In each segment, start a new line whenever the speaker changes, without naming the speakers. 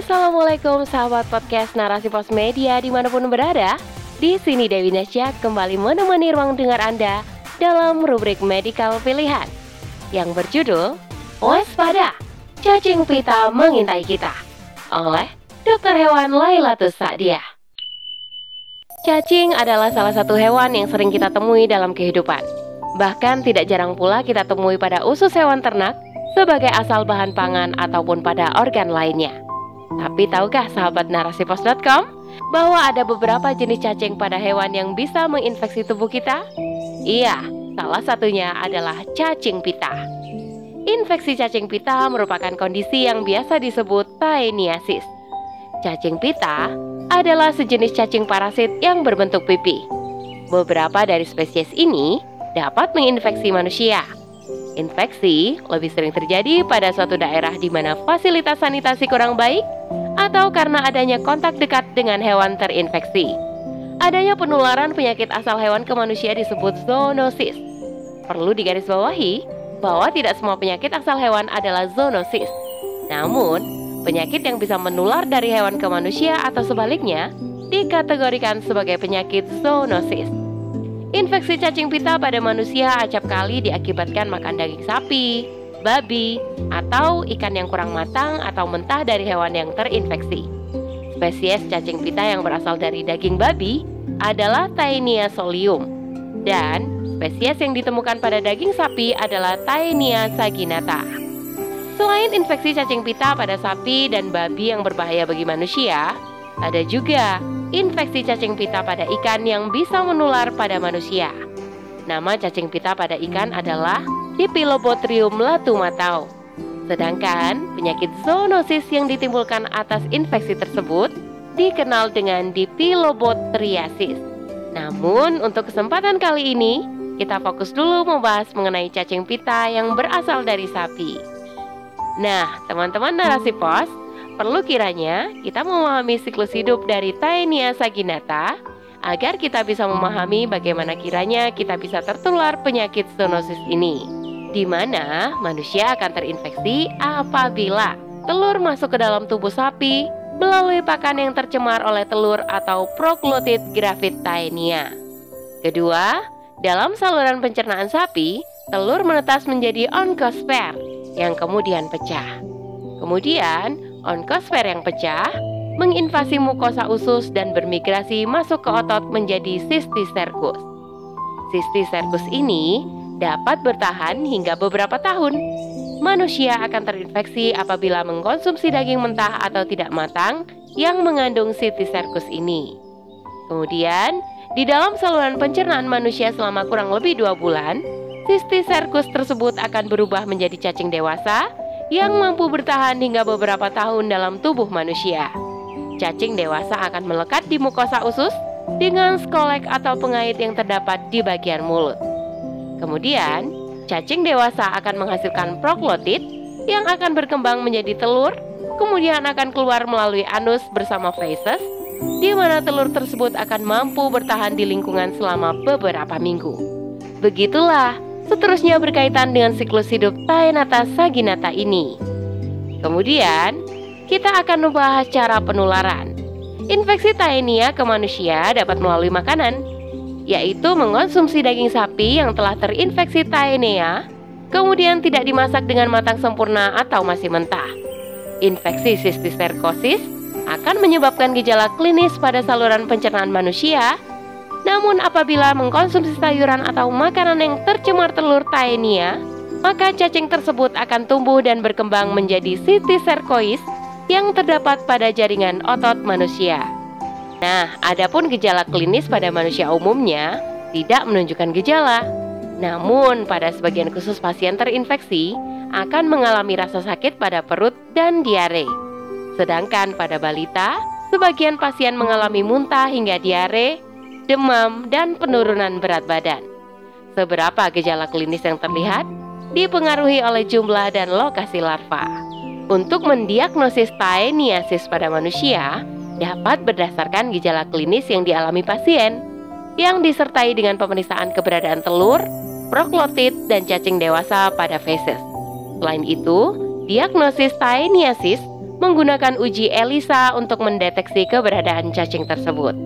Assalamualaikum sahabat podcast Narasi Pos Media di mana pun berada. Di sini Dewi Nasya kembali menemani ruang dengar Anda dalam rubrik Medical Pilihan yang berjudul Waspada, Cacing Pita Mengintai Kita oleh Dokter Hewan Lailatus Sa'diah. Cacing adalah salah satu hewan yang sering kita temui dalam kehidupan. Bahkan tidak jarang pula kita temui pada usus hewan ternak sebagai asal bahan pangan ataupun pada organ lainnya. Tapi tahukah sahabat narasipos.com bahwa ada beberapa jenis cacing pada hewan yang bisa menginfeksi tubuh kita? Iya, salah satunya adalah cacing pita. Infeksi cacing pita merupakan kondisi yang biasa disebut taeniasis. Cacing pita adalah sejenis cacing parasit yang berbentuk pipi. Beberapa dari spesies ini dapat menginfeksi manusia. Infeksi lebih sering terjadi pada suatu daerah di mana fasilitas sanitasi kurang baik atau karena adanya kontak dekat dengan hewan terinfeksi. Adanya penularan penyakit asal hewan ke manusia disebut zoonosis. Perlu digarisbawahi bahwa tidak semua penyakit asal hewan adalah zoonosis. Namun, penyakit yang bisa menular dari hewan ke manusia atau sebaliknya dikategorikan sebagai penyakit zoonosis. Infeksi cacing pita pada manusia acap kali diakibatkan makan daging sapi, babi, atau ikan yang kurang matang atau mentah dari hewan yang terinfeksi. Spesies cacing pita yang berasal dari daging babi adalah Taenia solium dan spesies yang ditemukan pada daging sapi adalah Taenia saginata. Selain infeksi cacing pita pada sapi dan babi yang berbahaya bagi manusia, ada juga infeksi cacing pita pada ikan yang bisa menular pada manusia. Nama cacing pita pada ikan adalah Dipilobotrium latumatau. Sedangkan penyakit zoonosis yang ditimbulkan atas infeksi tersebut dikenal dengan Dipilobotriasis. Namun untuk kesempatan kali ini kita fokus dulu membahas mengenai cacing pita yang berasal dari sapi. Nah, teman-teman narasi pos, Perlu kiranya kita memahami siklus hidup dari Taenia saginata agar kita bisa memahami bagaimana kiranya kita bisa tertular penyakit zoonosis ini. Di mana manusia akan terinfeksi apabila telur masuk ke dalam tubuh sapi melalui pakan yang tercemar oleh telur atau proglotid gravid taenia. Kedua, dalam saluran pencernaan sapi, telur menetas menjadi onkosper yang kemudian pecah. Kemudian, Onkosfer yang pecah menginvasi mukosa usus dan bermigrasi masuk ke otot menjadi cysticercus. Cysticercus ini dapat bertahan hingga beberapa tahun. Manusia akan terinfeksi apabila mengkonsumsi daging mentah atau tidak matang yang mengandung cysticercus ini. Kemudian, di dalam saluran pencernaan manusia selama kurang lebih dua bulan, cysticercus tersebut akan berubah menjadi cacing dewasa yang mampu bertahan hingga beberapa tahun dalam tubuh manusia. Cacing dewasa akan melekat di mukosa usus dengan skolek atau pengait yang terdapat di bagian mulut. Kemudian, cacing dewasa akan menghasilkan proglotid yang akan berkembang menjadi telur, kemudian akan keluar melalui anus bersama feces, di mana telur tersebut akan mampu bertahan di lingkungan selama beberapa minggu. Begitulah seterusnya berkaitan dengan siklus hidup Taenata Saginata ini. Kemudian, kita akan membahas cara penularan. Infeksi Taenia ke manusia dapat melalui makanan, yaitu mengonsumsi daging sapi yang telah terinfeksi Taenia, kemudian tidak dimasak dengan matang sempurna atau masih mentah. Infeksi sistiserkosis akan menyebabkan gejala klinis pada saluran pencernaan manusia namun apabila mengkonsumsi sayuran atau makanan yang tercemar telur taenia, maka cacing tersebut akan tumbuh dan berkembang menjadi cysticercosis yang terdapat pada jaringan otot manusia. Nah, adapun gejala klinis pada manusia umumnya tidak menunjukkan gejala. Namun, pada sebagian khusus pasien terinfeksi akan mengalami rasa sakit pada perut dan diare. Sedangkan pada balita, sebagian pasien mengalami muntah hingga diare demam, dan penurunan berat badan. Seberapa gejala klinis yang terlihat dipengaruhi oleh jumlah dan lokasi larva. Untuk mendiagnosis taeniasis pada manusia dapat berdasarkan gejala klinis yang dialami pasien yang disertai dengan pemeriksaan keberadaan telur, proklotid, dan cacing dewasa pada feses. Selain itu, diagnosis taeniasis menggunakan uji ELISA untuk mendeteksi keberadaan cacing tersebut.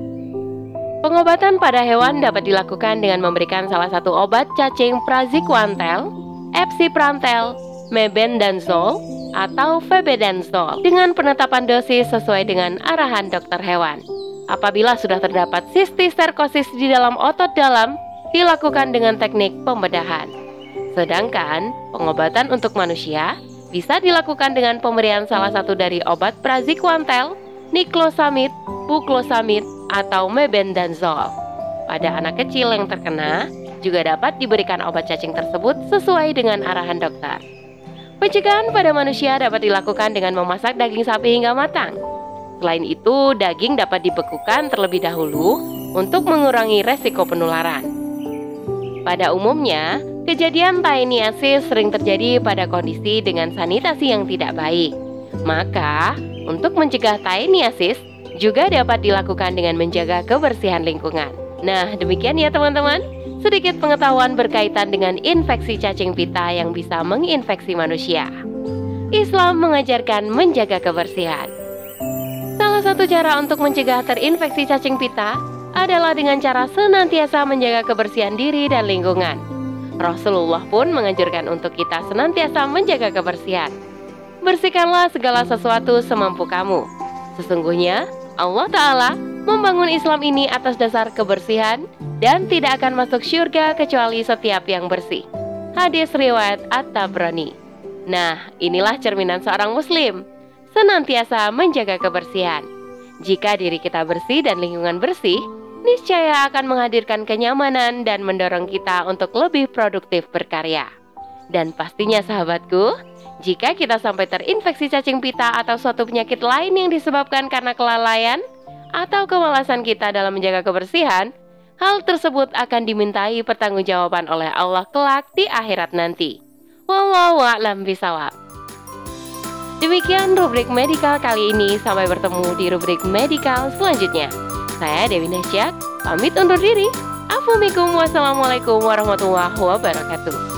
Pengobatan pada hewan dapat dilakukan dengan memberikan salah satu obat cacing praziquantel, epsiprantel, mebendazole, atau febendazole dengan penetapan dosis sesuai dengan arahan dokter hewan. Apabila sudah terdapat sistiserkosis di dalam otot dalam, dilakukan dengan teknik pembedahan. Sedangkan pengobatan untuk manusia bisa dilakukan dengan pemberian salah satu dari obat praziquantel, niklosamid, buclosamid, atau mebendazole. Pada anak kecil yang terkena, juga dapat diberikan obat cacing tersebut sesuai dengan arahan dokter. Pencegahan pada manusia dapat dilakukan dengan memasak daging sapi hingga matang Selain itu, daging dapat dibekukan terlebih dahulu untuk mengurangi resiko penularan. Pada umumnya, kejadian taeniasis sering terjadi pada kondisi dengan sanitasi yang tidak baik. Maka, untuk mencegah taeniasis juga dapat dilakukan dengan menjaga kebersihan lingkungan. Nah, demikian ya teman-teman. Sedikit pengetahuan berkaitan dengan infeksi cacing pita yang bisa menginfeksi manusia. Islam mengajarkan menjaga kebersihan. Salah satu cara untuk mencegah terinfeksi cacing pita adalah dengan cara senantiasa menjaga kebersihan diri dan lingkungan. Rasulullah pun menganjurkan untuk kita senantiasa menjaga kebersihan. Bersihkanlah segala sesuatu semampu kamu. Sesungguhnya Allah Ta'ala membangun Islam ini atas dasar kebersihan dan tidak akan masuk syurga kecuali setiap yang bersih. Hadis riwayat At-Tabrani. Nah, inilah cerminan seorang muslim senantiasa menjaga kebersihan. Jika diri kita bersih dan lingkungan bersih, niscaya akan menghadirkan kenyamanan dan mendorong kita untuk lebih produktif berkarya. Dan pastinya sahabatku, jika kita sampai terinfeksi cacing pita atau suatu penyakit lain yang disebabkan karena kelalaian atau kemalasan kita dalam menjaga kebersihan, hal tersebut akan dimintai pertanggungjawaban oleh Allah kelak di akhirat nanti. Wallahu a'lam bishawab. Demikian rubrik medikal kali ini. Sampai bertemu di rubrik medikal selanjutnya. Saya Dewi Nasyak, pamit undur diri. Assalamualaikum warahmatullahi wabarakatuh.